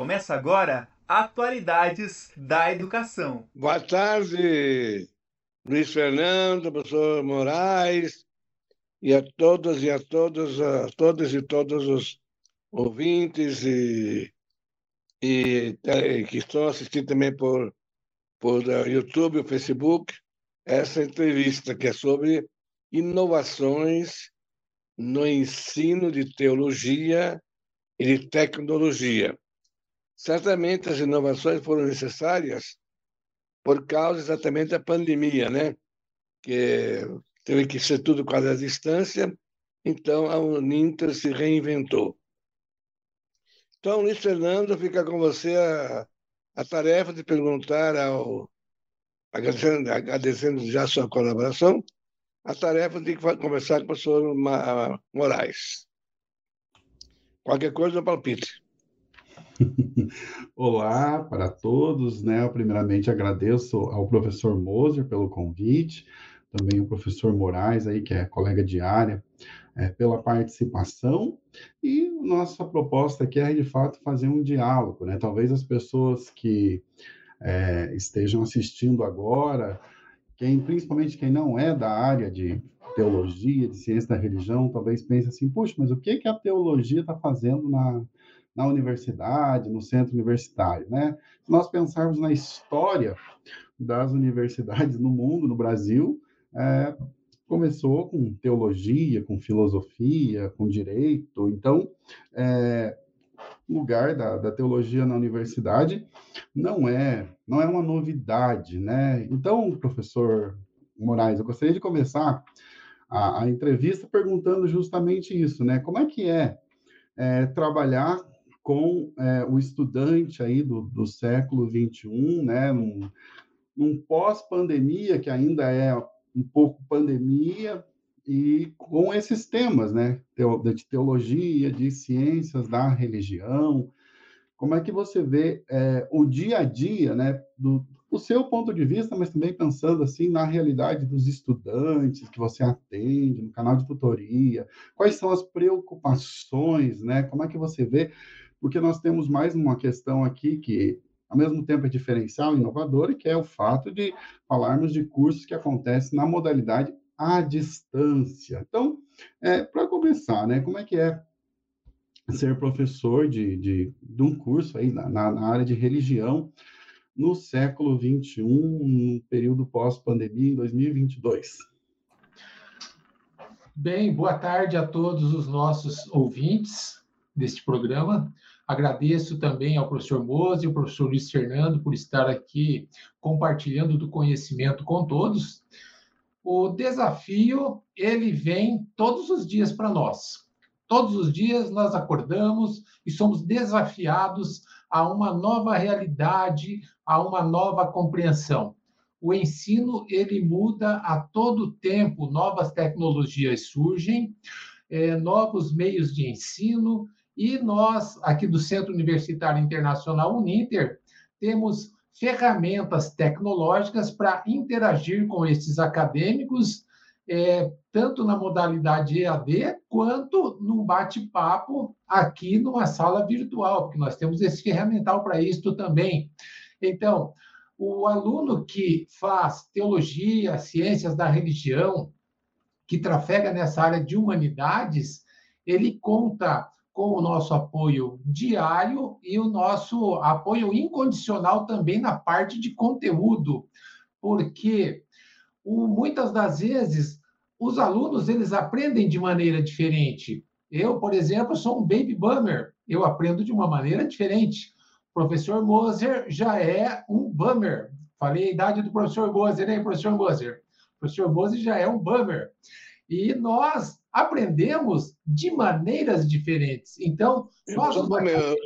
Começa agora Atualidades da Educação. Boa tarde, Luiz Fernando, professor Moraes, e a todas e a todos, a todas e todos os ouvintes e, e, e que estão assistindo também por, por uh, YouTube, Facebook, essa entrevista que é sobre inovações no ensino de teologia e de tecnologia. Certamente as inovações foram necessárias por causa exatamente da pandemia, né? Que teve que ser tudo quase à distância, então a Uninter se reinventou. Então, Luiz Fernando, fica com você a, a tarefa de perguntar ao, agradecendo, agradecendo já a sua colaboração, a tarefa de conversar com o professor Moraes. Qualquer coisa, palpite. Olá para todos, né? Eu primeiramente agradeço ao professor Moser pelo convite, também o professor Moraes aí, que é colega de área, é, pela participação. E nossa proposta aqui é, de fato, fazer um diálogo, né? Talvez as pessoas que é, estejam assistindo agora, quem, principalmente quem não é da área de teologia, de ciência da religião, talvez pense assim, puxa, mas o que, que a teologia está fazendo na, na universidade, no centro universitário, né? Se nós pensarmos na história das universidades no mundo, no Brasil, é, começou com teologia, com filosofia, com direito. Então, é, lugar da, da, teologia na universidade não é não é uma novidade, né? Então, professor Moraes, eu gostaria de começar a, a entrevista perguntando justamente isso, né? Como é que é, é trabalhar com é, o estudante aí do, do século 21, né? Num, num pós-pandemia que ainda é um pouco pandemia e com esses temas, né? De teologia, de ciências da religião. Como é que você vê é, o dia a dia, né? Do, do seu ponto de vista, mas também pensando assim na realidade dos estudantes que você atende no canal de tutoria, quais são as preocupações, né? Como é que você vê? Porque nós temos mais uma questão aqui que ao mesmo tempo é diferencial e inovador, e que é o fato de falarmos de cursos que acontecem na modalidade à distância. Então, é, para começar, né, como é que é ser professor de, de, de um curso aí na, na área de religião no século 21, no período pós-pandemia, em 2022? Bem, boa tarde a todos os nossos ouvintes deste programa. Agradeço também ao professor Mose e ao professor Luiz Fernando por estar aqui compartilhando do conhecimento com todos. O desafio, ele vem todos os dias para nós. Todos os dias nós acordamos e somos desafiados a uma nova realidade, a uma nova compreensão. O ensino, ele muda a todo tempo, novas tecnologias surgem, é, novos meios de ensino, e nós, aqui do Centro Universitário Internacional Uninter, temos ferramentas tecnológicas para interagir com esses acadêmicos, é, tanto na modalidade EAD, quanto num bate-papo aqui numa sala virtual, porque nós temos esse ferramental para isso também. Então, o aluno que faz teologia, ciências da religião, que trafega nessa área de humanidades, ele conta com o nosso apoio diário e o nosso apoio incondicional também na parte de conteúdo, porque o, muitas das vezes os alunos eles aprendem de maneira diferente. Eu, por exemplo, sou um baby bummer, eu aprendo de uma maneira diferente. O professor Moser já é um bummer. Falei a idade do professor Moser, hein, professor Moser? O professor Moser já é um bummer. E nós aprendemos de maneiras diferentes. Então, nós... Eu, sou, eu,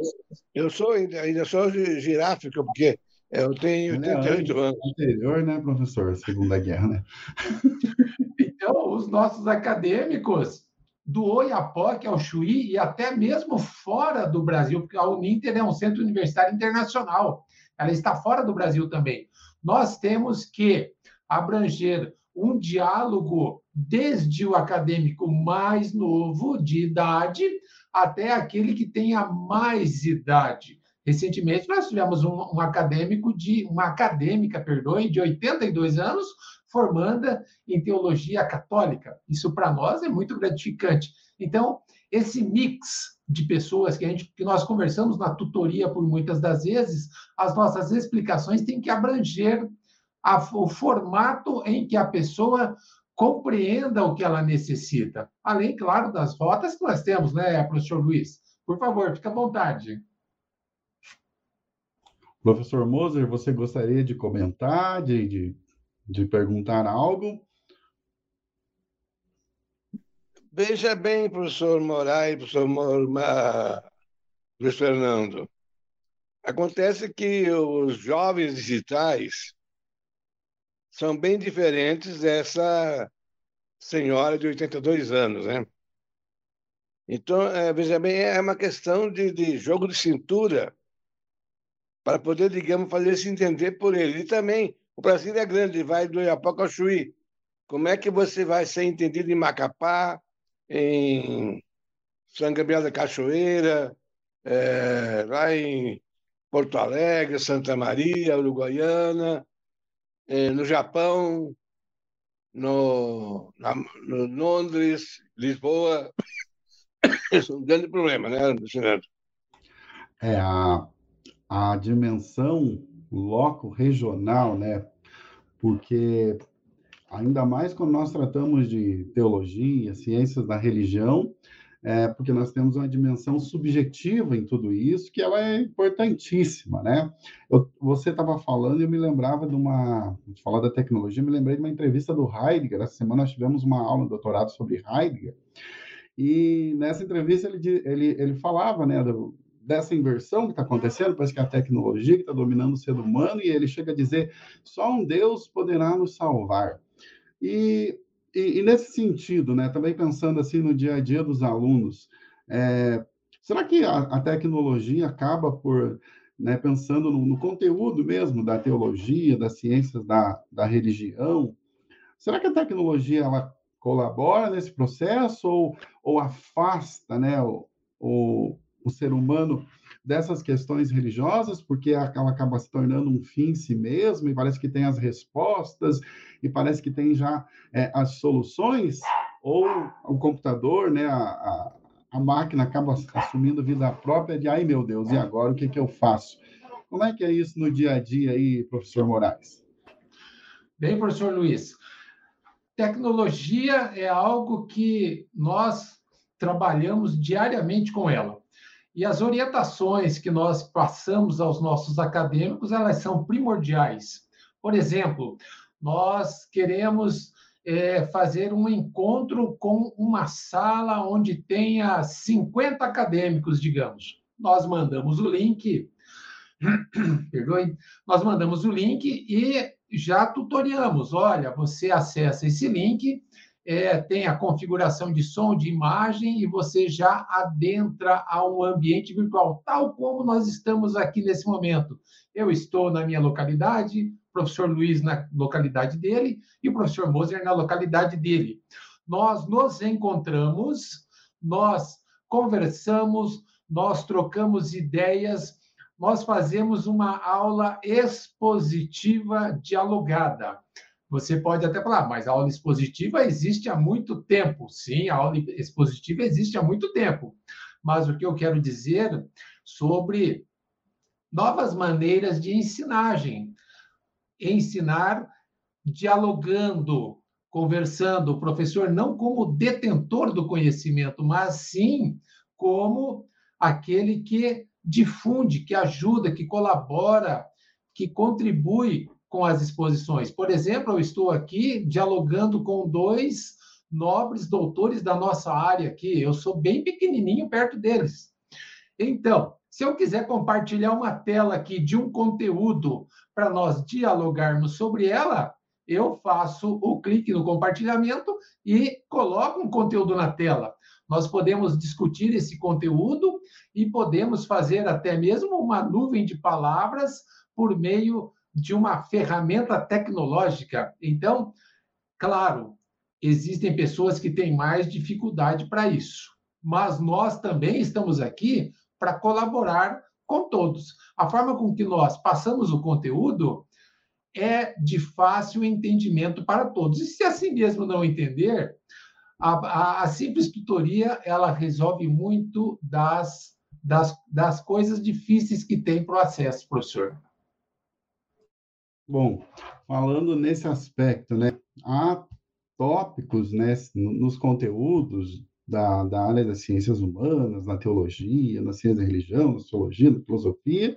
eu sou ainda, ainda sou giráfico, porque eu tenho 38 é, anos. Anterior, né, professor? Segunda Guerra, né? então, os nossos acadêmicos do Oiapoque ao Chuí e até mesmo fora do Brasil, porque a Uninter é um centro universitário internacional, ela está fora do Brasil também. Nós temos que abranger um diálogo desde o acadêmico mais novo, de idade, até aquele que tenha mais idade. Recentemente, nós tivemos um, um, acadêmico de uma acadêmica, perdoe, de 82 anos, formanda em teologia católica. Isso para nós é muito gratificante. Então, esse mix de pessoas que a gente que nós conversamos na tutoria por muitas das vezes, as nossas explicações têm que abranger a, o formato em que a pessoa compreenda o que ela necessita. Além, claro, das rotas que nós temos, né, professor Luiz? Por favor, fique à vontade. Professor Moser, você gostaria de comentar, de, de, de perguntar algo? Veja bem, professor Moraes, professor Luiz Fernando. Acontece que os jovens digitais são bem diferentes dessa senhora de 82 anos, né? Então, é, veja bem, é uma questão de, de jogo de cintura para poder, digamos, fazer se entender por ele. E também, o Brasil é grande, vai do Iapoca ao Chuí. Como é que você vai ser entendido em Macapá, em São Gabriel da Cachoeira, é, lá em Porto Alegre, Santa Maria, Uruguaiana, é, no Japão, no, na, no Londres, Lisboa. Isso é um grande problema, né, Luciano? É, a, a dimensão loco regional, né? Porque ainda mais quando nós tratamos de teologia, ciências da religião, é, porque nós temos uma dimensão subjetiva em tudo isso, que ela é importantíssima, né? Eu, você estava falando e eu me lembrava de uma, falar da tecnologia, me lembrei de uma entrevista do Heidegger, essa semana nós tivemos uma aula, um doutorado sobre Heidegger, e nessa entrevista ele, ele, ele falava, né, do, dessa inversão que está acontecendo, parece que é a tecnologia que está dominando o ser humano, e ele chega a dizer: só um Deus poderá nos salvar. E, e, e nesse sentido, né, também pensando assim no dia a dia dos alunos, é, será que a, a, tecnologia acaba por, né, pensando no, no, conteúdo mesmo da teologia, das ciências da, da religião, será que a tecnologia ela colabora nesse processo ou, ou afasta né, o, o, o ser humano dessas questões religiosas, porque ela acaba se tornando um fim em si mesmo, e parece que tem as respostas, e parece que tem já é, as soluções, ou o computador, né, a, a, a, máquina acaba assumindo vida própria de, ai meu Deus, e agora o que, que eu faço? Como é que é isso no dia a dia aí, professor Moraes? Bem, professor Luiz, tecnologia é algo que nós trabalhamos diariamente com ela. E as orientações que nós passamos aos nossos acadêmicos, elas são primordiais. Por exemplo, nós queremos é, fazer um encontro com uma sala onde tenha 50 acadêmicos, digamos. Nós mandamos o link, perdoe, nós mandamos o link e já tutoriamos. Olha, você acessa esse link é, tem a configuração de som, de imagem, e você já adentra a um ambiente virtual, tal como nós estamos aqui nesse momento. Eu estou na minha localidade, o professor Luiz na localidade dele e o professor Moser na localidade dele. Nós nos encontramos, nós conversamos, nós trocamos ideias, nós fazemos uma aula expositiva dialogada. Você pode até falar, mas a aula expositiva existe há muito tempo. Sim, a aula expositiva existe há muito tempo. Mas o que eu quero dizer sobre novas maneiras de ensinagem. Ensinar dialogando, conversando, o professor não como detentor do conhecimento, mas sim como aquele que difunde, que ajuda, que colabora, que contribui com as exposições. Por exemplo, eu estou aqui dialogando com dois nobres doutores da nossa área aqui. Eu sou bem pequenininho perto deles. Então, se eu quiser compartilhar uma tela aqui de um conteúdo para nós dialogarmos sobre ela, eu faço o clique no compartilhamento e coloco um conteúdo na tela. Nós podemos discutir esse conteúdo e podemos fazer até mesmo uma nuvem de palavras por meio de uma ferramenta tecnológica. Então, claro, existem pessoas que têm mais dificuldade para isso, mas nós também estamos aqui para colaborar com todos. A forma com que nós passamos o conteúdo é de fácil entendimento para todos. E se assim mesmo não entender, a, a, a simples tutoria ela resolve muito das, das, das coisas difíceis que tem para o acesso, professor. Bom, falando nesse aspecto, né, há tópicos né, nos conteúdos da, da área das ciências humanas, na teologia, na ciência da religião, na sociologia, na filosofia,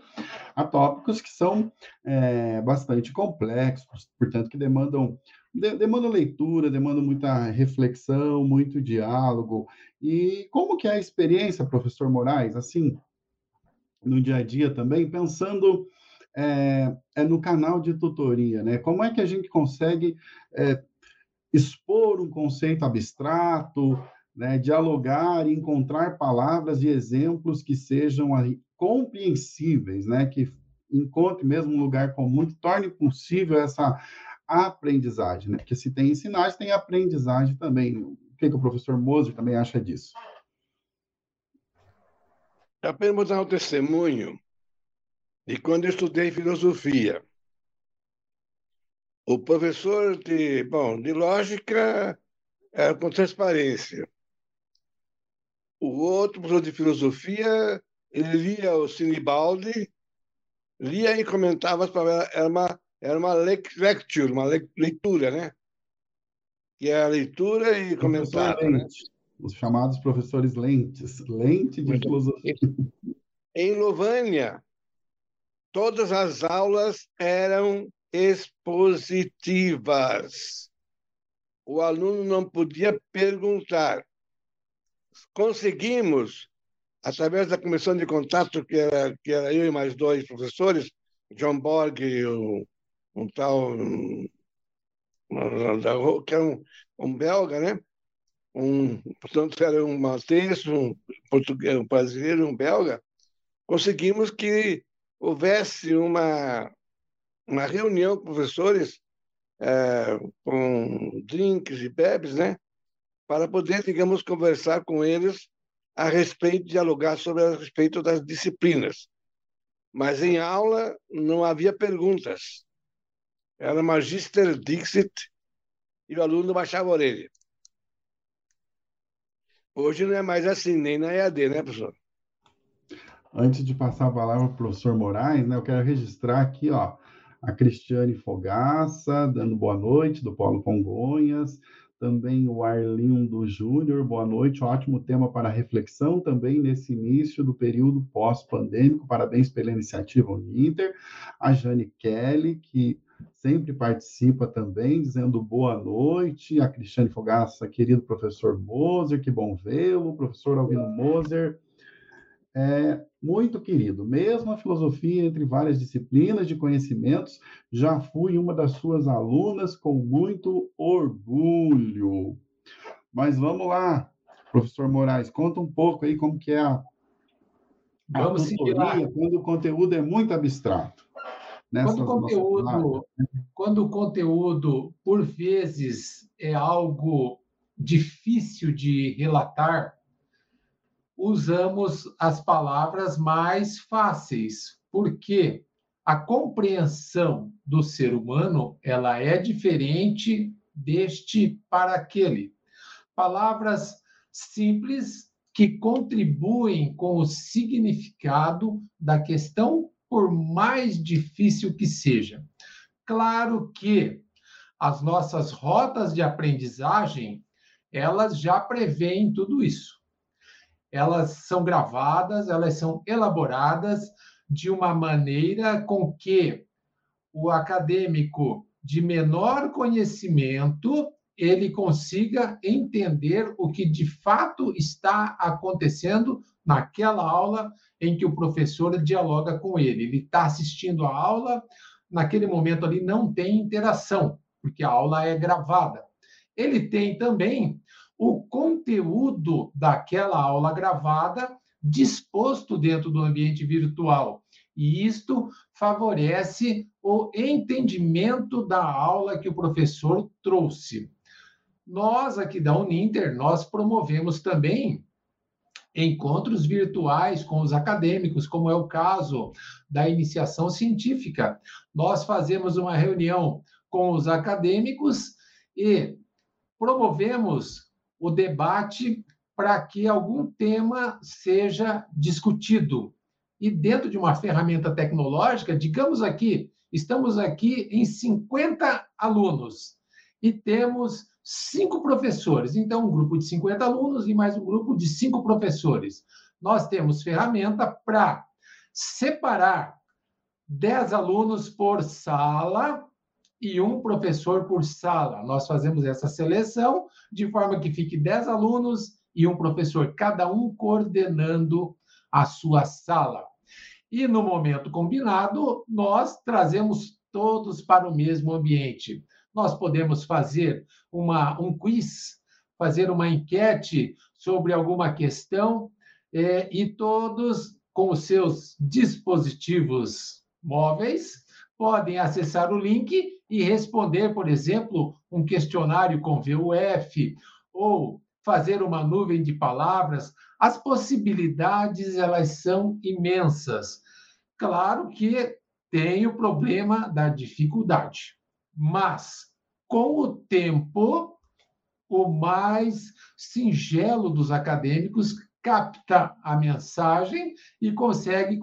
há tópicos que são é, bastante complexos, portanto, que demandam, de, demandam leitura, demandam muita reflexão, muito diálogo. E como que é a experiência, professor Moraes, assim, no dia a dia também, pensando é, é no canal de tutoria, né? Como é que a gente consegue é, expor um conceito abstrato, né, dialogar, encontrar palavras e exemplos que sejam compreensíveis, né, que encontre mesmo um lugar comum, que torne possível essa aprendizagem, né? Porque se tem ensinagem, tem aprendizagem também. O que, que o professor Moser também acha disso? Apenas dar um testemunho de quando eu estudei filosofia. O professor de, bom, de lógica era com transparência. O outro professor de filosofia, ele lia o Sinibaldi, lia e comentava, era uma, era uma lecture, uma leitura, né? Que é a leitura e comentário. Né? Os chamados professores lentes, lente de filosofia. Em Lovânia, todas as aulas eram expositivas. O aluno não podia perguntar conseguimos, através da comissão de contato, que era, que era eu e mais dois professores, John Borg e um, um tal, que era um, um belga, né? Um, portanto, era um maltês, um português, um brasileiro, um belga, conseguimos que houvesse uma, uma reunião com professores é, com drinks e bebes, né? para poder, digamos, conversar com eles a respeito, dialogar sobre a respeito das disciplinas. Mas em aula não havia perguntas. Era Magister Dixit e o aluno baixava a orelha. Hoje não é mais assim, nem na EAD, né, professor? Antes de passar a palavra para o professor Moraes, né, eu quero registrar aqui ó, a Cristiane Fogaça, dando boa noite, do Polo Congonhas, também o Arlindo Júnior, boa noite, ótimo tema para reflexão também nesse início do período pós-pandêmico, parabéns pela iniciativa Uninter, a Jane Kelly, que sempre participa também, dizendo boa noite, a Cristiane Fogaça, querido professor Moser, que bom vê-lo, professor Alvino Moser, é, muito querido. Mesmo a filosofia entre várias disciplinas de conhecimentos, já fui uma das suas alunas com muito orgulho. Mas vamos lá, professor Moraes, conta um pouco aí como que é a, a vamos tutoria, quando o conteúdo é muito abstrato. Quando o, conteúdo, quando o conteúdo, por vezes, é algo difícil de relatar, usamos as palavras mais fáceis, porque a compreensão do ser humano ela é diferente deste para aquele. Palavras simples que contribuem com o significado da questão, por mais difícil que seja. Claro que as nossas rotas de aprendizagem, elas já preveem tudo isso elas são gravadas, elas são elaboradas de uma maneira com que o acadêmico de menor conhecimento ele consiga entender o que de fato está acontecendo naquela aula em que o professor dialoga com ele. Ele está assistindo a aula, naquele momento ali não tem interação, porque a aula é gravada. Ele tem também o conteúdo daquela aula gravada disposto dentro do ambiente virtual. E isto favorece o entendimento da aula que o professor trouxe. Nós aqui da Uninter, nós promovemos também encontros virtuais com os acadêmicos, como é o caso da iniciação científica. Nós fazemos uma reunião com os acadêmicos e promovemos o debate para que algum tema seja discutido. E dentro de uma ferramenta tecnológica, digamos aqui, estamos aqui em 50 alunos e temos cinco professores. Então, um grupo de 50 alunos e mais um grupo de cinco professores. Nós temos ferramenta para separar 10 alunos por sala e um professor por sala. Nós fazemos essa seleção de forma que fique 10 alunos e um professor, cada um coordenando a sua sala. E no momento combinado, nós trazemos todos para o mesmo ambiente. Nós podemos fazer uma, um quiz, fazer uma enquete sobre alguma questão é, e todos, com os seus dispositivos móveis, podem acessar o link e responder, por exemplo, um questionário com VUF ou fazer uma nuvem de palavras. As possibilidades elas são imensas. Claro que tem o problema da dificuldade, mas com o tempo, o mais singelo dos acadêmicos capta a mensagem e consegue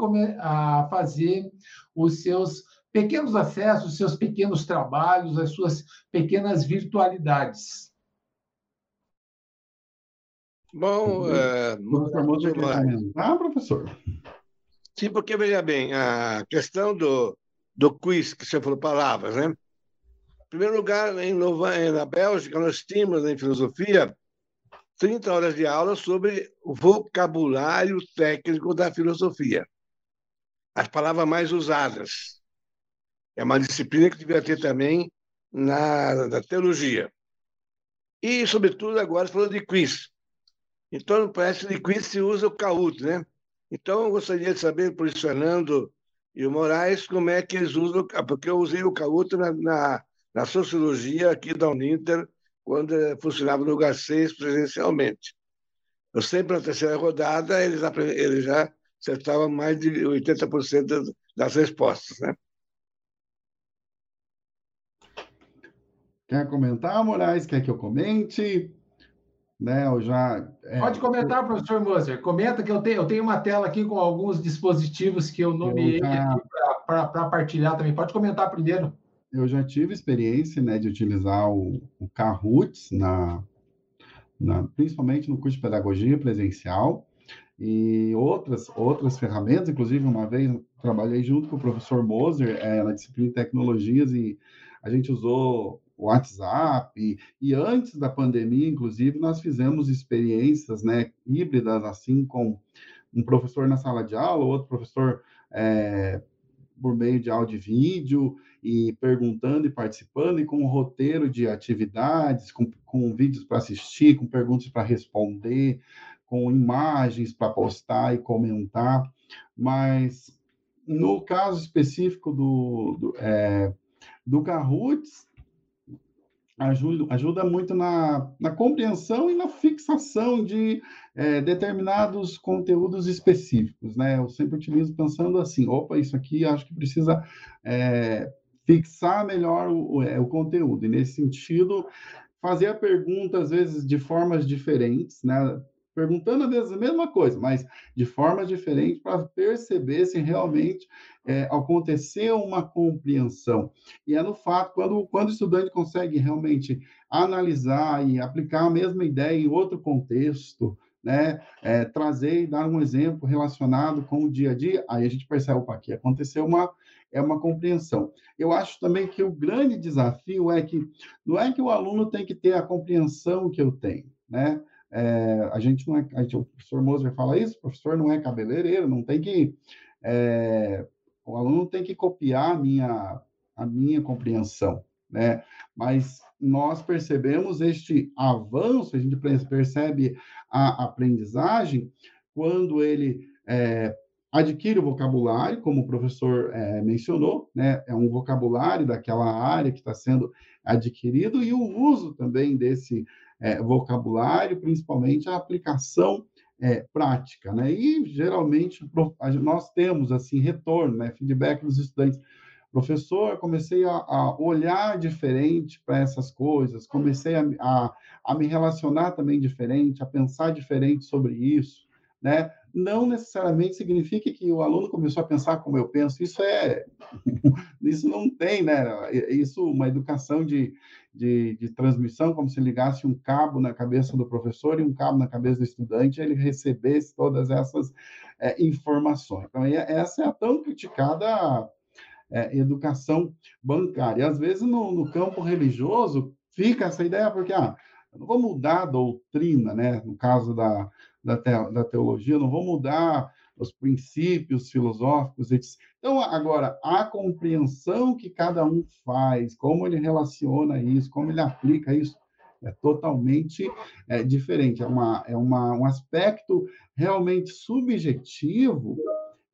fazer os seus pequenos acessos, os seus pequenos trabalhos, as suas pequenas virtualidades. Bom, é, ah, professor. Sim, porque veja bem, a questão do, do quiz, que você falou palavras, né? Em primeiro lugar, em Nova, na Bélgica, nós tínhamos em filosofia 30 horas de aula sobre o vocabulário técnico da filosofia. As palavras mais usadas. É uma disciplina que devia ter também na, na teologia. E, sobretudo, agora falando de quiz. Então, parece que de quiz se usa o Kahoot, né? Então, eu gostaria de saber, por Fernando e o Moraes, como é que eles usam, porque eu usei o Kahoot na, na, na sociologia aqui da Uninter, quando funcionava no lugar 6 presencialmente. Eu sempre, na terceira rodada, eles, eles já acertavam mais de 80% das respostas, né? Quer comentar, Moraes? Quer que eu comente? Né, eu já, é... Pode comentar, professor Moser. Comenta que eu tenho, eu tenho uma tela aqui com alguns dispositivos que eu nomeei já... para partilhar também. Pode comentar primeiro. Eu já tive experiência né, de utilizar o, o Kahoot, na, na, principalmente no curso de pedagogia presencial, e outras, outras ferramentas. Inclusive, uma vez trabalhei junto com o professor Moser é, na disciplina de tecnologias e a gente usou WhatsApp, e, e, antes da pandemia, inclusive, nós fizemos experiências né, híbridas, assim, com um professor na sala de aula, outro professor é, por meio de áudio e vídeo, e perguntando e participando, e com um roteiro de atividades, com, com vídeos para assistir, com perguntas para responder, com imagens para postar e comentar, mas no caso específico do, do, é, do Kahoots, ajuda, ajuda muito na, na compreensão e na fixação de é, determinados conteúdos específicos, né? Eu sempre utilizo pensando assim, opa, isso aqui acho que precisa é, fixar melhor o, o, é, o conteúdo, e nesse sentido, fazer a pergunta, às vezes, de formas diferentes, né? Perguntando às vezes a mesma coisa, mas de forma diferente para perceber se realmente é, aconteceu uma compreensão. E é no fato, quando, quando o estudante consegue realmente analisar e aplicar a mesma ideia em outro contexto, né, é, trazer e dar um exemplo relacionado com o dia a dia, aí a gente percebe, opa, aqui aconteceu uma, é uma compreensão. Eu acho também que o grande desafio é que não é que o aluno tem que ter a compreensão que eu tenho, né? É, a gente não é, a gente, o professor Moser fala isso, o professor não é cabeleireiro, não tem que, é, o aluno tem que copiar a minha, a minha compreensão, né? Mas nós percebemos este avanço, a gente percebe a aprendizagem quando ele é, adquire o vocabulário, como o professor é, mencionou, né? É um vocabulário daquela área que está sendo adquirido e o uso também desse é, vocabulário, principalmente a aplicação é, prática, né? E geralmente nós temos assim retorno, né? Feedback dos estudantes. Professor, comecei a, a olhar diferente para essas coisas, comecei a, a, a me relacionar também diferente, a pensar diferente sobre isso, né? Não necessariamente significa que o aluno começou a pensar como eu penso. Isso é, isso não tem, né? Isso, uma educação de, de, de, transmissão, como se ligasse um cabo na cabeça do professor e um cabo na cabeça do estudante, ele recebesse todas essas é, informações. Então, essa é a tão criticada é, educação bancária. Às vezes, no, no, campo religioso, fica essa ideia, porque ah, eu não vou mudar a doutrina, né? no caso da, da, te, da teologia, não vou mudar os princípios filosóficos, etc. Então, agora, a compreensão que cada um faz, como ele relaciona isso, como ele aplica isso, é totalmente é, diferente. É, uma, é uma, um aspecto realmente subjetivo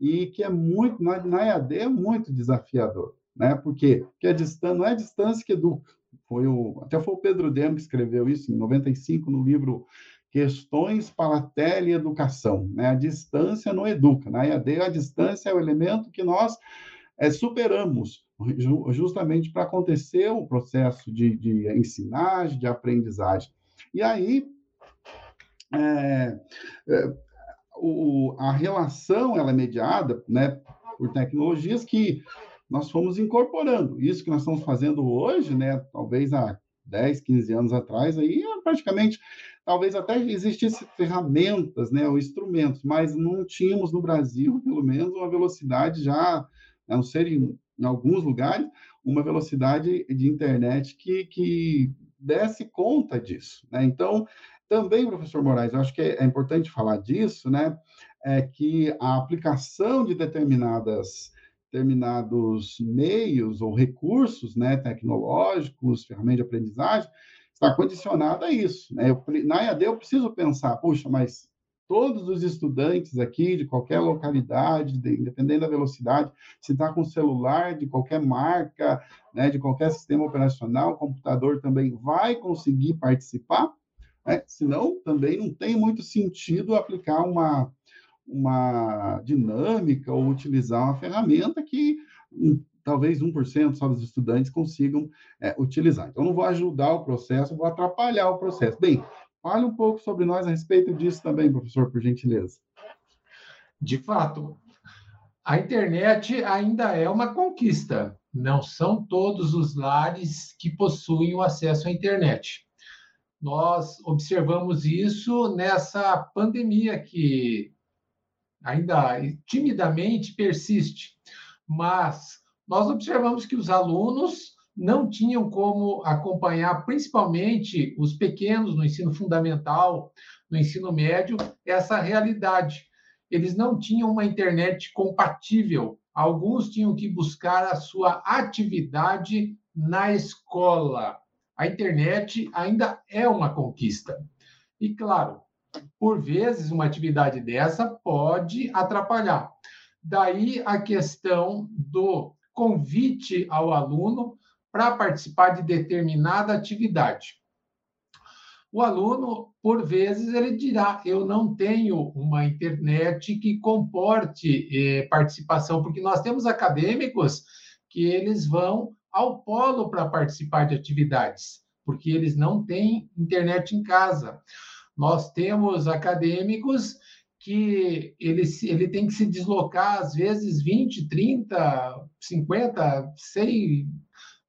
e que é muito, na, na EAD, é muito desafiador. Né? Por quê? Porque a distância, não é a distância que educa. Foi o, até foi o Pedro Demo que escreveu isso em 95 no livro questões para a teleeducação. Né? A distância não educa. Na EAD, a distância é o elemento que nós é, superamos justamente para acontecer o processo de, de ensinagem, de aprendizagem. E aí, é, é, o, a relação ela é mediada né, por tecnologias que nós fomos incorporando. Isso que nós estamos fazendo hoje, né, talvez há 10, 15 anos atrás, aí é praticamente talvez até existissem ferramentas, né, ou instrumentos, mas não tínhamos no Brasil, pelo menos, uma velocidade já, a não ser em, em alguns lugares, uma velocidade de internet que, que desse conta disso. Né? Então, também, professor Moraes, eu acho que é, é importante falar disso, né? É que a aplicação de determinadas determinados meios ou recursos né, tecnológicos, ferramentas de aprendizagem, está condicionada a isso. Né? Eu, na EAD eu preciso pensar, puxa, mas todos os estudantes aqui de qualquer localidade, de, independente da velocidade, se está com celular de qualquer marca, né, de qualquer sistema operacional, computador também vai conseguir participar, né? senão também não tem muito sentido aplicar uma, uma dinâmica ou utilizar uma ferramenta que talvez 1% só dos estudantes consigam é, utilizar. Então, não vou ajudar o processo, vou atrapalhar o processo. Bem, fale um pouco sobre nós a respeito disso também, professor, por gentileza. De fato, a internet ainda é uma conquista. Não são todos os lares que possuem o acesso à internet. Nós observamos isso nessa pandemia que ainda timidamente persiste, mas nós observamos que os alunos não tinham como acompanhar, principalmente os pequenos no ensino fundamental, no ensino médio, essa realidade. Eles não tinham uma internet compatível. Alguns tinham que buscar a sua atividade na escola. A internet ainda é uma conquista. E, claro, por vezes, uma atividade dessa pode atrapalhar. Daí a questão do convite ao aluno para participar de determinada atividade. O aluno, por vezes, ele dirá: Eu não tenho uma internet que comporte eh, participação, porque nós temos acadêmicos que eles vão ao polo para participar de atividades, porque eles não têm internet em casa. Nós temos acadêmicos que ele, ele tem que se deslocar, às vezes, 20, 30, 50, 100,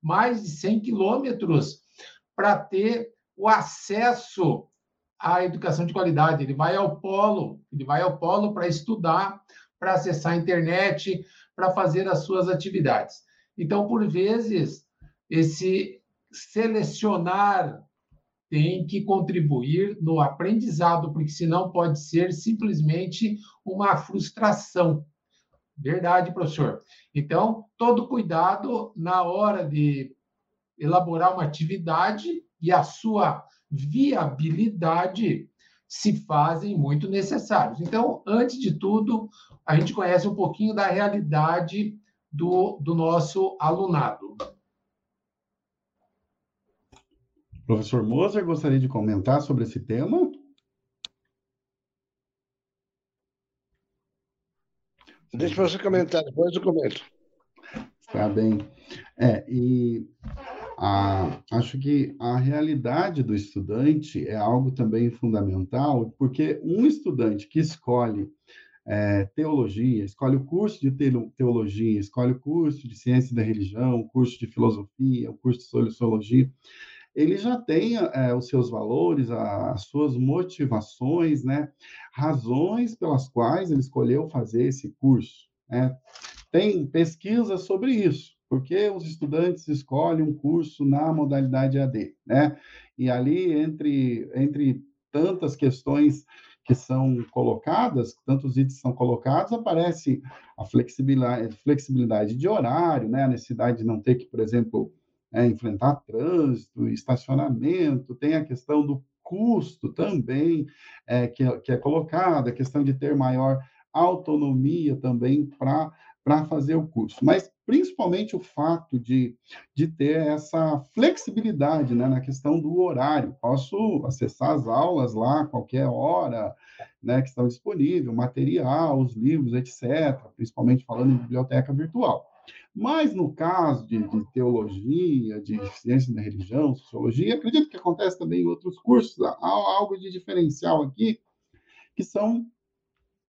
mais de 100 quilômetros para ter o acesso à educação de qualidade. Ele vai ao polo, ele vai ao polo para estudar, para acessar a internet, para fazer as suas atividades. Então, por vezes, esse selecionar tem que contribuir no aprendizado, porque senão pode ser simplesmente uma frustração. Verdade, professor. Então, todo cuidado na hora de elaborar uma atividade e a sua viabilidade se fazem muito necessários. Então, antes de tudo, a gente conhece um pouquinho da realidade do, do nosso alunado. Professor Moser, gostaria de comentar sobre esse tema? Deixa você comentar, depois eu comento. Está bem. É, e a, acho que a realidade do estudante é algo também fundamental, porque um estudante que escolhe é, teologia, escolhe o curso de teologia, escolhe o curso de ciência da religião, o curso de filosofia, o curso de sociologia, ele já tem é, os seus valores, as suas motivações, né? razões pelas quais ele escolheu fazer esse curso. Né? Tem pesquisa sobre isso, porque os estudantes escolhem um curso na modalidade AD, né? E ali, entre, entre tantas questões que são colocadas, tantos itens são colocados, aparece a flexibilidade, flexibilidade de horário, né? a necessidade de não ter que, por exemplo, é, enfrentar trânsito, estacionamento, tem a questão do custo também é, que, é, que é colocada, a questão de ter maior autonomia também para fazer o curso. Mas principalmente o fato de, de ter essa flexibilidade né, na questão do horário. Posso acessar as aulas lá qualquer hora né, que estão disponíveis, material, os livros, etc., principalmente falando em biblioteca virtual. Mas no caso de, de, teologia, de ciência da religião, sociologia, acredito que acontece também em outros cursos, há algo de diferencial aqui, que são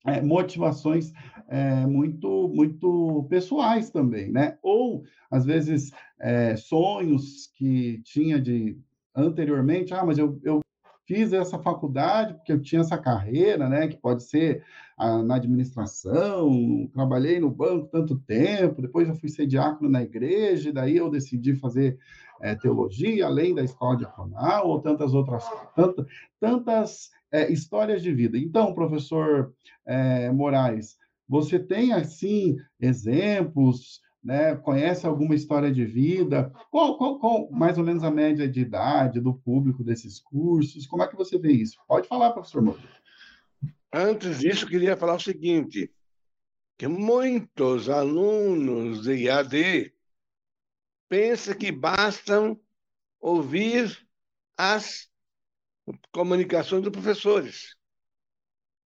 é, motivações é, muito muito pessoais também, né? Ou às vezes é, sonhos que tinha de anteriormente, ah, mas eu, eu fiz essa faculdade porque eu tinha essa carreira, né? Que pode ser ah, na administração, trabalhei no banco tanto tempo, depois eu fui ser diácono na igreja, e daí eu decidi fazer é, teologia, além da escola diaconal, ou tantas outras, tantas, tantas é, histórias de vida. Então, professor é, Moraes, você tem, assim, exemplos, né? conhece alguma história de vida? Qual, qual, qual, mais ou menos, a média de idade do público desses cursos? Como é que você vê isso? Pode falar, professor Moura. Antes disso, queria falar o seguinte, que muitos alunos de IAD pensam que bastam ouvir as comunicações dos professores.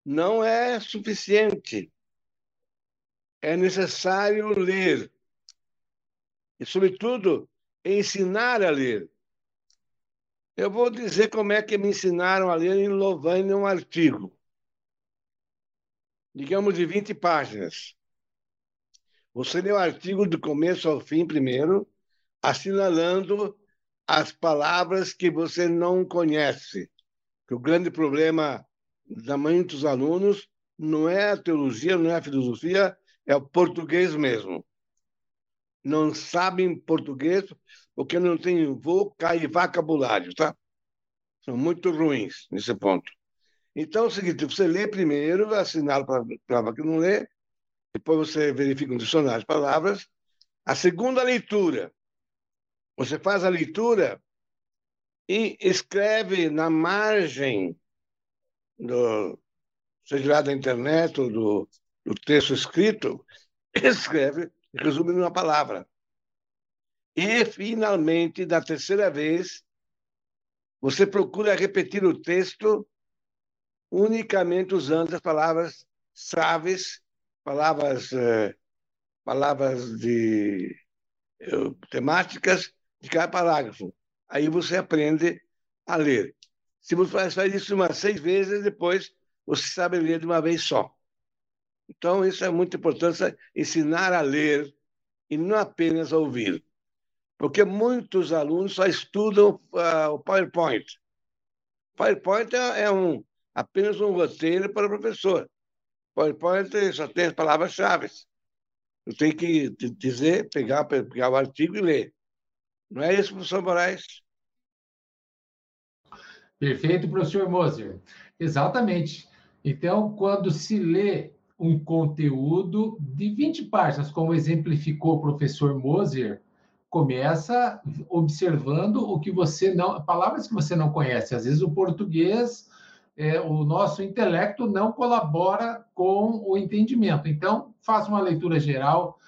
Não é suficiente. É necessário ler. E, sobretudo, ensinar a ler. Eu vou dizer como é que me ensinaram a ler em Louvain um artigo. Digamos de 20 páginas. Você lê o artigo do começo ao fim primeiro, assinalando as palavras que você não conhece. Que o grande problema da maioria dos alunos não é a teologia, não é a filosofia, é o português mesmo. Não sabem português porque não têm vocabulário, tá? São muito ruins nesse ponto. Então é o seguinte, você lê primeiro, assinala para que não lê, depois você verifica um dicionário de palavras. A segunda leitura, você faz a leitura e escreve na margem do, seja lá da internet ou do, do texto escrito, escreve, resumindo uma palavra. E, finalmente, da terceira vez, você procura repetir o texto unicamente usando as palavras chaves, palavras, eh, palavras de eh, temáticas de cada parágrafo. Aí você aprende a ler. Se você faz isso umas seis vezes, depois você sabe ler de uma vez só. Então, isso é muito importante, ensinar a ler e não apenas a ouvir. Porque muitos alunos só estudam uh, o PowerPoint. PowerPoint é, é um, apenas um roteiro para o professor. PowerPoint só tem as palavras-chave. Eu tenho que dizer, pegar, pegar o artigo e ler. Não é isso, professor Moraes? Perfeito, professor Moser. Exatamente. Então, quando se lê um conteúdo de 20 páginas, como exemplificou o professor Moser, começa observando o que você não, palavras que você não conhece. Às vezes o português, é, o nosso intelecto não colabora com o entendimento. Então, faça uma leitura geral.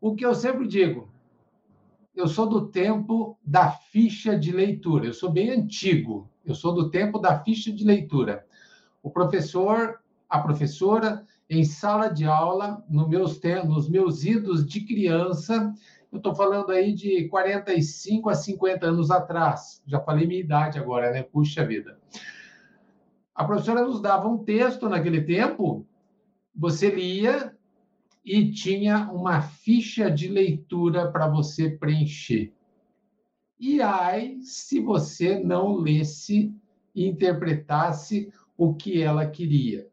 O que eu sempre digo, eu sou do tempo da ficha de leitura. Eu sou bem antigo. Eu sou do tempo da ficha de leitura. O professor, a professora, em sala de aula, nos meus, nos meus idos de criança, eu estou falando aí de 45 a 50 anos atrás. Já falei minha idade agora, né? Puxa vida. A professora nos dava um texto naquele tempo, você lia e tinha uma ficha de leitura para você preencher. E ai, se você não lesse e interpretasse o que ela queria.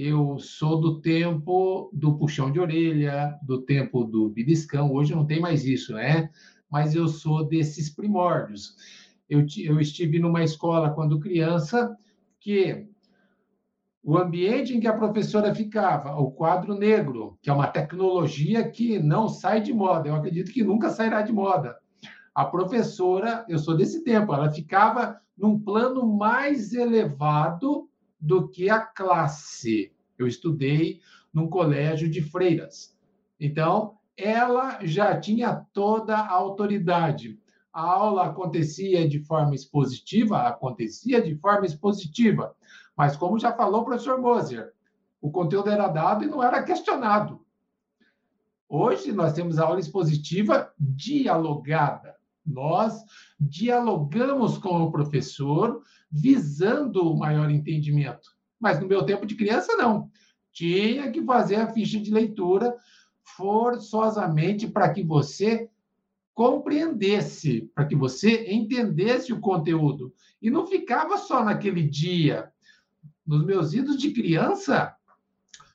Eu sou do tempo do puxão de orelha, do tempo do beliscão. Hoje não tem mais isso, né? Mas eu sou desses primórdios. Eu, eu estive numa escola quando criança que o ambiente em que a professora ficava, o quadro negro, que é uma tecnologia que não sai de moda, eu acredito que nunca sairá de moda. A professora, eu sou desse tempo, ela ficava num plano mais elevado do que a classe. Eu estudei num colégio de freiras. Então, ela já tinha toda a autoridade. A aula acontecia de forma expositiva, acontecia de forma expositiva. Mas, como já falou o professor Moser, o conteúdo era dado e não era questionado. Hoje, nós temos a aula expositiva dialogada. Nós dialogamos com o professor visando o maior entendimento. Mas no meu tempo de criança, não. Tinha que fazer a ficha de leitura forçosamente para que você compreendesse, para que você entendesse o conteúdo. E não ficava só naquele dia. Nos meus idos de criança,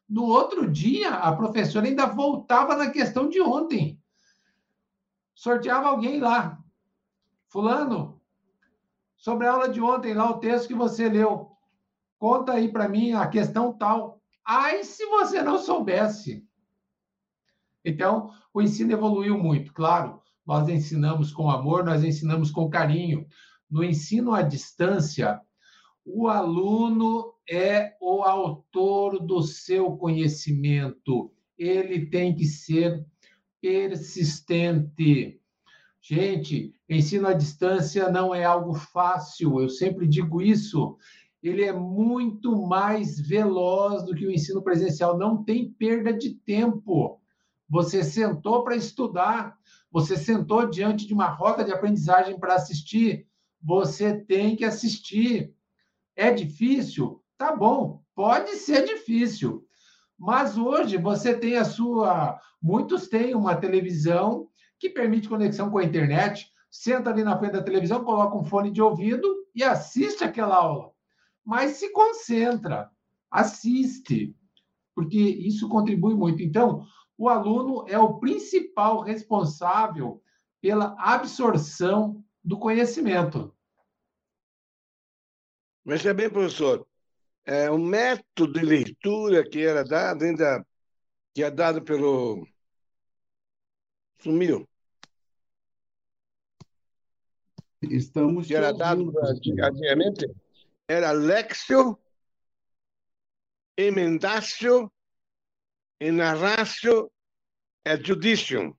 no outro dia, a professora ainda voltava na questão de ontem. Sorteava alguém lá. Fulano, sobre a aula de ontem, lá o texto que você leu. Conta aí para mim a questão tal. Ai, se você não soubesse. Então, o ensino evoluiu muito, claro. Nós ensinamos com amor, nós ensinamos com carinho. No ensino à distância, o aluno é o autor do seu conhecimento. Ele tem que ser persistente. Gente, ensino à distância não é algo fácil, eu sempre digo isso. Ele é muito mais veloz do que o ensino presencial, não tem perda de tempo. Você sentou para estudar, você sentou diante de uma roda de aprendizagem para assistir, você tem que assistir. É difícil? Tá bom, pode ser difícil. Mas hoje você tem a sua. Muitos têm uma televisão que permite conexão com a internet, senta ali na frente da televisão, coloca um fone de ouvido e assiste aquela aula. Mas se concentra, assiste, porque isso contribui muito. Então, o aluno é o principal responsável pela absorção do conhecimento. Mas é bem, professor, é, o método de leitura que era dado, ainda que é dado pelo. Sumiu. Estamos. Que era dado antigamente, era Lexio, Emendatio, Enarratio e Judicium.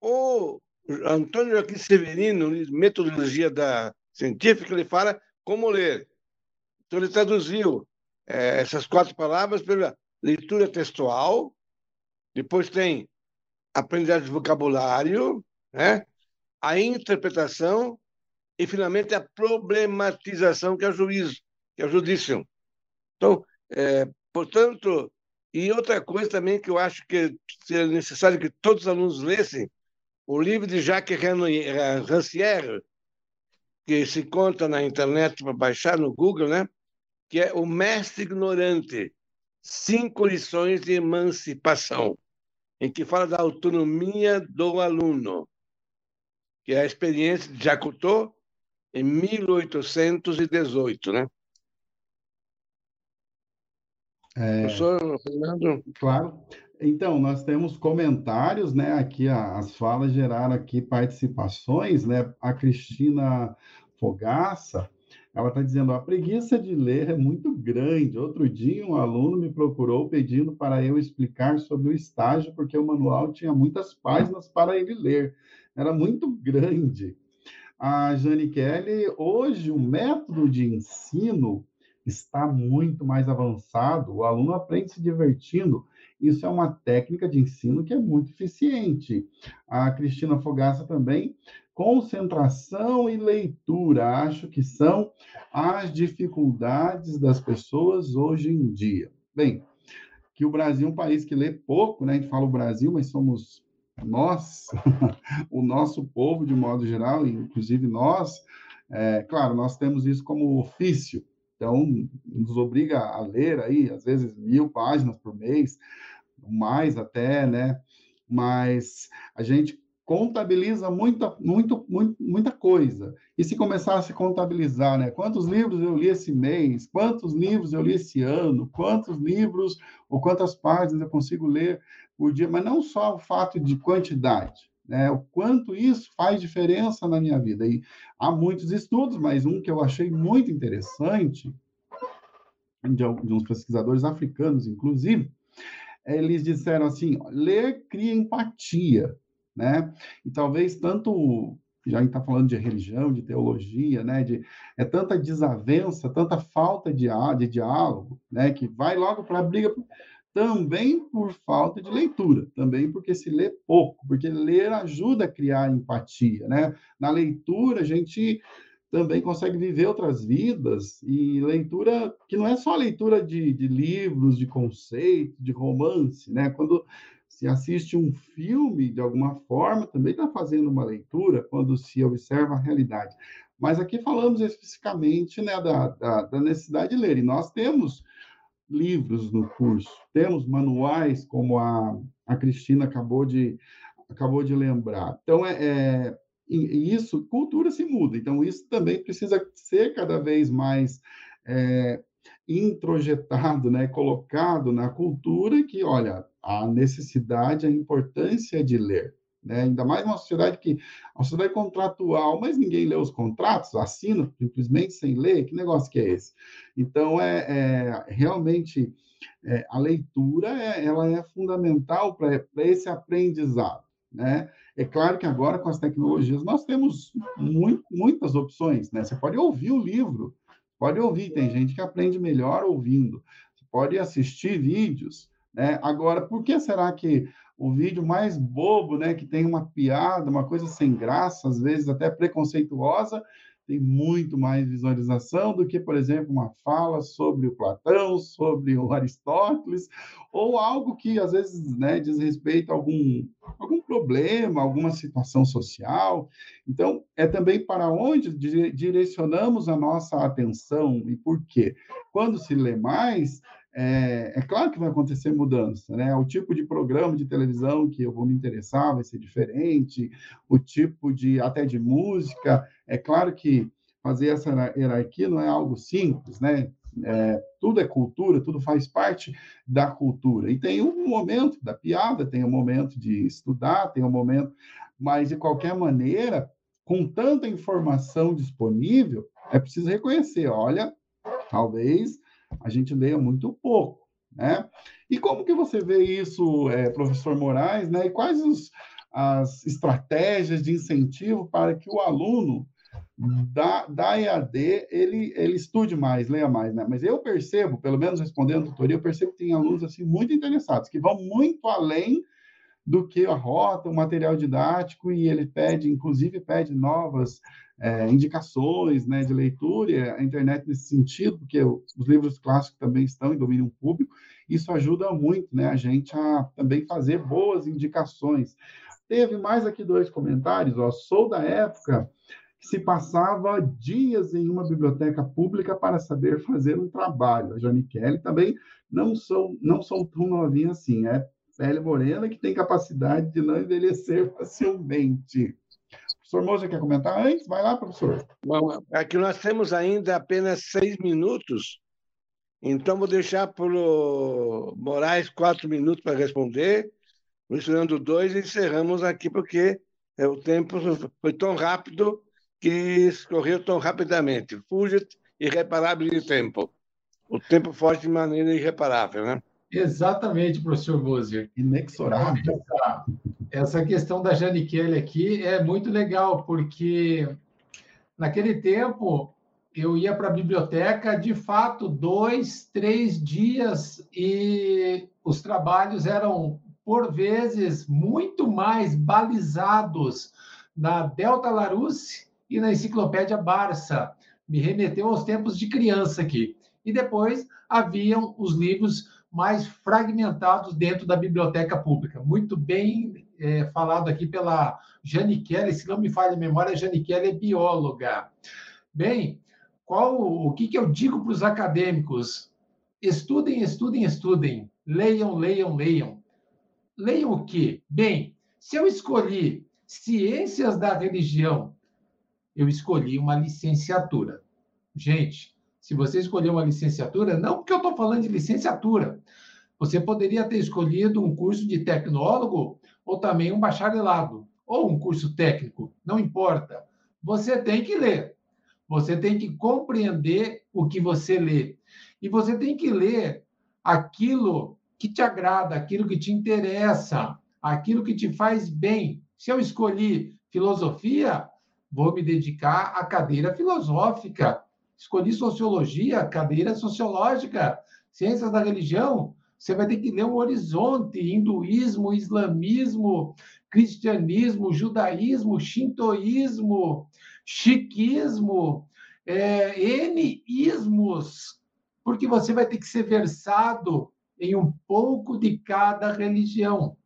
O Antônio aqui Severino, metodologia da científica, ele fala como ler. Então ele traduziu é, essas quatro palavras pela leitura textual, depois tem aprendizagem de vocabulário, né? A interpretação e, finalmente, a problematização, que é o juízo, que é o judício. Então, é, portanto, e outra coisa também que eu acho que seria necessário que todos os alunos lessem, o livro de Jacques Rancière, que se conta na internet para baixar no Google, né? que é O Mestre Ignorante, Cinco Lições de Emancipação, em que fala da autonomia do aluno que é a experiência de Jacuto em 1818, né? É, Professor Fernando? Claro. Então, nós temos comentários, né? Aqui as falas geraram aqui participações, né? A Cristina Fogaça, ela está dizendo: a preguiça de ler é muito grande. Outro dia, um aluno me procurou pedindo para eu explicar sobre o estágio, porque o manual tinha muitas páginas para ele ler era muito grande. A Jane Kelly, hoje, o método de ensino está muito mais avançado, o aluno aprende se divertindo. Isso é uma técnica de ensino que é muito eficiente. A Cristina Fogaça também, concentração e leitura, acho que são as dificuldades das pessoas hoje em dia. Bem, que o Brasil é um país que lê pouco, né? A gente fala o Brasil, mas somos nós, o nosso povo de modo geral, inclusive nós, é, claro, nós temos isso como ofício, então nos obriga a ler aí, às vezes mil páginas por mês, mais até, né? Mas a gente contabiliza muita, muito, muito, muita coisa. E se começasse a contabilizar, né? Quantos livros eu li esse mês? Quantos livros eu li esse ano? Quantos livros ou quantas páginas eu consigo ler por dia? Mas não só o fato de quantidade, né? O quanto isso faz diferença na minha vida. E há muitos estudos, mas um que eu achei muito interessante, de, de uns pesquisadores africanos, inclusive, eles disseram assim: ler cria empatia né? E talvez tanto já está falando de religião, de teologia, né? De, é tanta desavença, tanta falta de, de diálogo, né? Que vai logo para a briga também por falta de leitura, também porque se lê pouco, porque ler ajuda a criar empatia, né? Na leitura a gente também consegue viver outras vidas e leitura que não é só leitura de, de livros, de conceito, de romance, né? Quando se assiste um filme, de alguma forma, também está fazendo uma leitura quando se observa a realidade. Mas aqui falamos especificamente né, da, da, da necessidade de ler. E nós temos livros no curso, temos manuais, como a, a Cristina acabou de, acabou de lembrar. Então, é, é e isso, cultura se muda. Então, isso também precisa ser cada vez mais é, introjetado, né, colocado na cultura que, olha, a necessidade, a importância de ler. Né? Ainda mais uma sociedade que a sociedade contratual, mas ninguém lê os contratos, assina simplesmente sem ler, que negócio que é esse? Então, é, é realmente é, a leitura é, ela é fundamental para esse aprendizado. Né? É claro que agora, com as tecnologias, nós temos muito, muitas opções. Né? Você pode ouvir o livro, pode ouvir, tem gente que aprende melhor ouvindo, você pode assistir vídeos. Né? Agora, por que será que o vídeo mais bobo, né, que tem uma piada, uma coisa sem graça, às vezes até preconceituosa, tem muito mais visualização do que, por exemplo, uma fala sobre o Platão, sobre o Aristóteles, ou algo que às vezes né, diz respeito a algum, algum problema, alguma situação social. Então, é também para onde direcionamos a nossa atenção e por quê. Quando se lê mais, é, é, claro que vai acontecer mudança, né? O tipo de programa de televisão que eu vou me interessar vai ser diferente, o tipo de até de música. É claro que fazer essa hierarquia não é algo simples, né? É, tudo é cultura, tudo faz parte da cultura. E tem um momento da piada, tem um momento de estudar, tem um momento, mas de qualquer maneira, com tanta informação disponível, é preciso reconhecer, olha, talvez a gente leia muito pouco, né? E como que você vê isso, é, professor Moraes, né? E quais os, as estratégias de incentivo para que o aluno da, da EAD ele, ele estude mais, leia mais, né? Mas eu percebo, pelo menos respondendo a tutoria, eu percebo que tem alunos assim muito interessados, que vão muito além do que a rota, o material didático, e ele pede, inclusive, pede novas é, indicações né, de leitura, a internet nesse sentido, porque os livros clássicos também estão em domínio público, isso ajuda muito né, a gente a também fazer boas indicações. Teve mais aqui dois comentários, ó, sou da época que se passava dias em uma biblioteca pública para saber fazer um trabalho. A Jane Kelly também não sou, não sou tão novinha assim, é pele morena que tem capacidade de não envelhecer facilmente. Professor quer comentar antes? Vai lá, professor. Bom, aqui nós temos ainda apenas seis minutos, então vou deixar para o Moraes quatro minutos para responder, o Fernando dois e encerramos aqui, porque é, o tempo foi tão rápido que escorreu tão rapidamente. Fugit irreparável de tempo. O tempo foge de maneira irreparável, né? Exatamente, professor Moser. Inexorável. Essa, essa questão da Jane Kelly aqui é muito legal, porque naquele tempo eu ia para a biblioteca, de fato, dois, três dias, e os trabalhos eram, por vezes, muito mais balizados na Delta Larousse e na Enciclopédia Barça. Me remeteu aos tempos de criança aqui. E depois haviam os livros mais fragmentados dentro da biblioteca pública. Muito bem é, falado aqui pela Kelly, se não me falha a memória, a Kelly é bióloga. Bem, qual o que, que eu digo para os acadêmicos? Estudem, estudem, estudem. Leiam, leiam, leiam. Leiam o quê? Bem, se eu escolhi ciências da religião, eu escolhi uma licenciatura. Gente, se você escolher uma licenciatura, não porque eu estou falando de licenciatura, você poderia ter escolhido um curso de tecnólogo ou também um bacharelado, ou um curso técnico, não importa. Você tem que ler. Você tem que compreender o que você lê. E você tem que ler aquilo que te agrada, aquilo que te interessa, aquilo que te faz bem. Se eu escolhi filosofia, vou me dedicar à cadeira filosófica. Escolhi sociologia, cadeira sociológica. Ciências da religião, você vai ter que ler um horizonte, hinduísmo, islamismo, cristianismo, judaísmo, shintoísmo, chiquismo, é, N ismos, porque você vai ter que ser versado em um pouco de cada religião.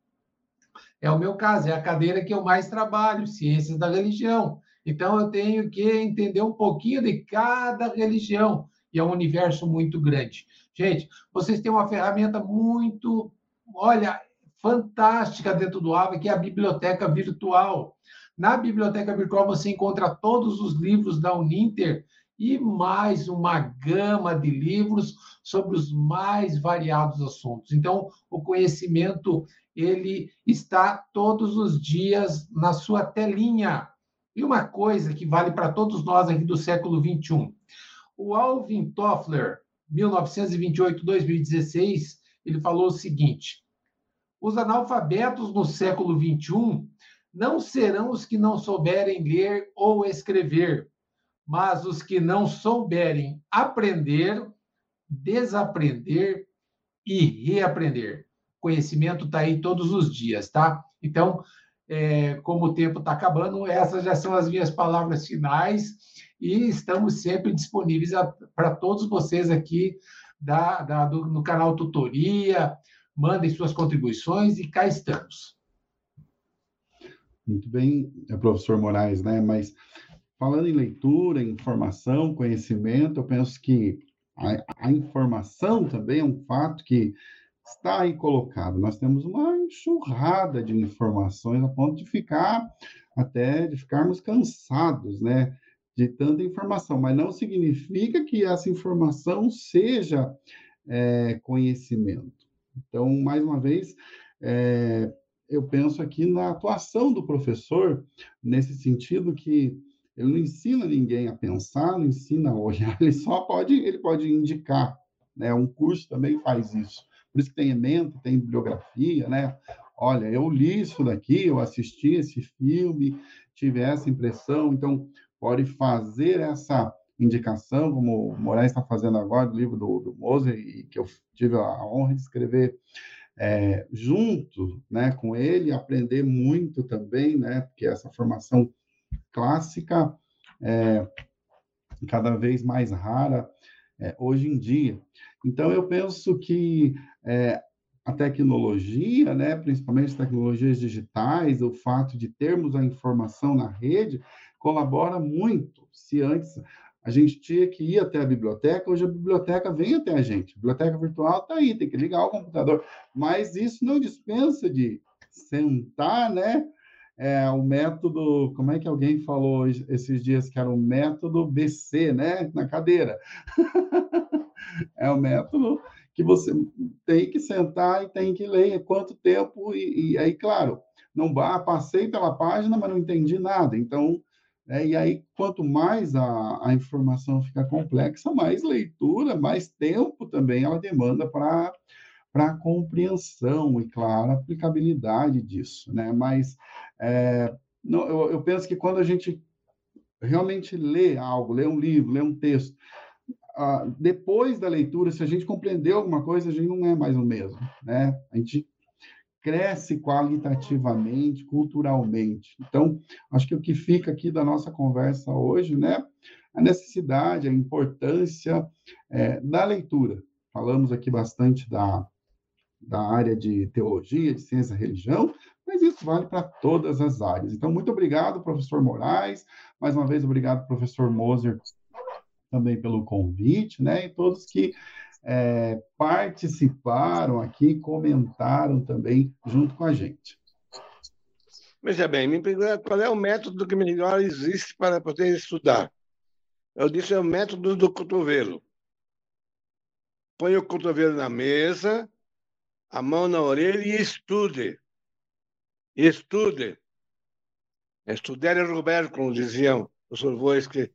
É o meu caso, é a cadeira que eu mais trabalho, ciências da religião. Então eu tenho que entender um pouquinho de cada religião, e é um universo muito grande. Gente, vocês têm uma ferramenta muito, olha, fantástica dentro do AVA, que é a biblioteca virtual. Na biblioteca virtual você encontra todos os livros da Uninter e mais uma gama de livros sobre os mais variados assuntos. Então, o conhecimento ele está todos os dias na sua telinha. E uma coisa que vale para todos nós aqui do século 21. O Alvin Toffler, 1928-2016, ele falou o seguinte: os analfabetos no século 21 não serão os que não souberem ler ou escrever, mas os que não souberem aprender, desaprender e reaprender. Conhecimento está aí todos os dias, tá? Então, é, como o tempo está acabando, essas já são as minhas palavras finais e estamos sempre disponíveis para todos vocês aqui da, da, do, no canal Tutoria. Mandem suas contribuições e cá estamos. Muito bem, é, professor Moraes, né? Mas falando em leitura, informação, conhecimento, eu penso que a, a, informação também é um fato que está aí colocado. Nós temos uma enxurrada de informações a ponto de ficar até de ficarmos cansados, né? De tanta informação, mas não significa que essa informação seja é, conhecimento. Então, mais uma vez, é, eu penso aqui na atuação do professor, nesse sentido que ele não ensina ninguém a pensar, não ensina a olhar, ele só pode, ele pode indicar, né? Um curso também faz isso. Por isso que tem ementa, tem bibliografia, né? Olha, eu li isso daqui, eu assisti esse filme, tive essa impressão, então pode fazer essa indicação, como o Moraes está fazendo agora, do livro do, do Moser, e que eu tive a honra de escrever é, junto né, com ele, aprender muito também, né, porque essa formação clássica é cada vez mais rara é, hoje em dia. Então, eu penso que é, a tecnologia, né, principalmente as tecnologias digitais, o fato de termos a informação na rede, colabora muito. Se antes a gente tinha que ir até a biblioteca, hoje a biblioteca vem até a gente. A biblioteca virtual está aí, tem que ligar o computador. Mas isso não dispensa de sentar, né? É, o método, como é que alguém falou esses dias que era o método BC, né? Na cadeira. é o método que você tem que sentar e tem que ler quanto tempo, e, e aí, claro, não passei pela página, mas não entendi nada. Então, é, e aí, quanto mais a, a informação fica complexa, mais leitura, mais tempo também ela demanda para para compreensão e, claro, aplicabilidade disso, né? Mas é, não, eu, eu, penso que quando a gente realmente ler algo, ler um livro, ler um texto, ah, depois da leitura, se a gente compreendeu alguma coisa, a gente não é mais o mesmo, né? A gente cresce qualitativamente, culturalmente. Então, acho que o que fica aqui da nossa conversa hoje, né, a necessidade, a importância é, da leitura. Falamos aqui bastante da, da área de teologia, de ciência e religião, mas isso vale para todas as áreas. Então, muito obrigado, professor Moraes. Mais uma vez, obrigado, professor Moser, também pelo convite, né? E todos que é, participaram aqui, comentaram também junto com a gente. Veja bem, me pergunta qual é o método que melhor existe para poder estudar. Eu disse é o método do cotovelo. Põe o cotovelo na mesa, a mão na orelha e estude. Estude. Estudere Roberto, como diziam o professor Vois, que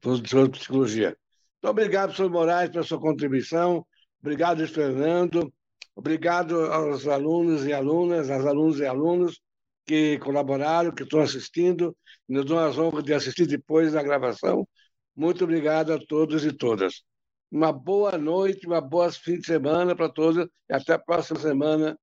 professor de psicologia. Muito obrigado, professor Moraes, pela sua contribuição. Obrigado, Fernando. Obrigado aos alunos e alunas, às alunos e alunos que colaboraram, que estão assistindo, nos dão as honras de assistir depois da gravação. Muito obrigado a todos e todas. Uma boa noite, uma boa fim de semana para todos e até a próxima semana,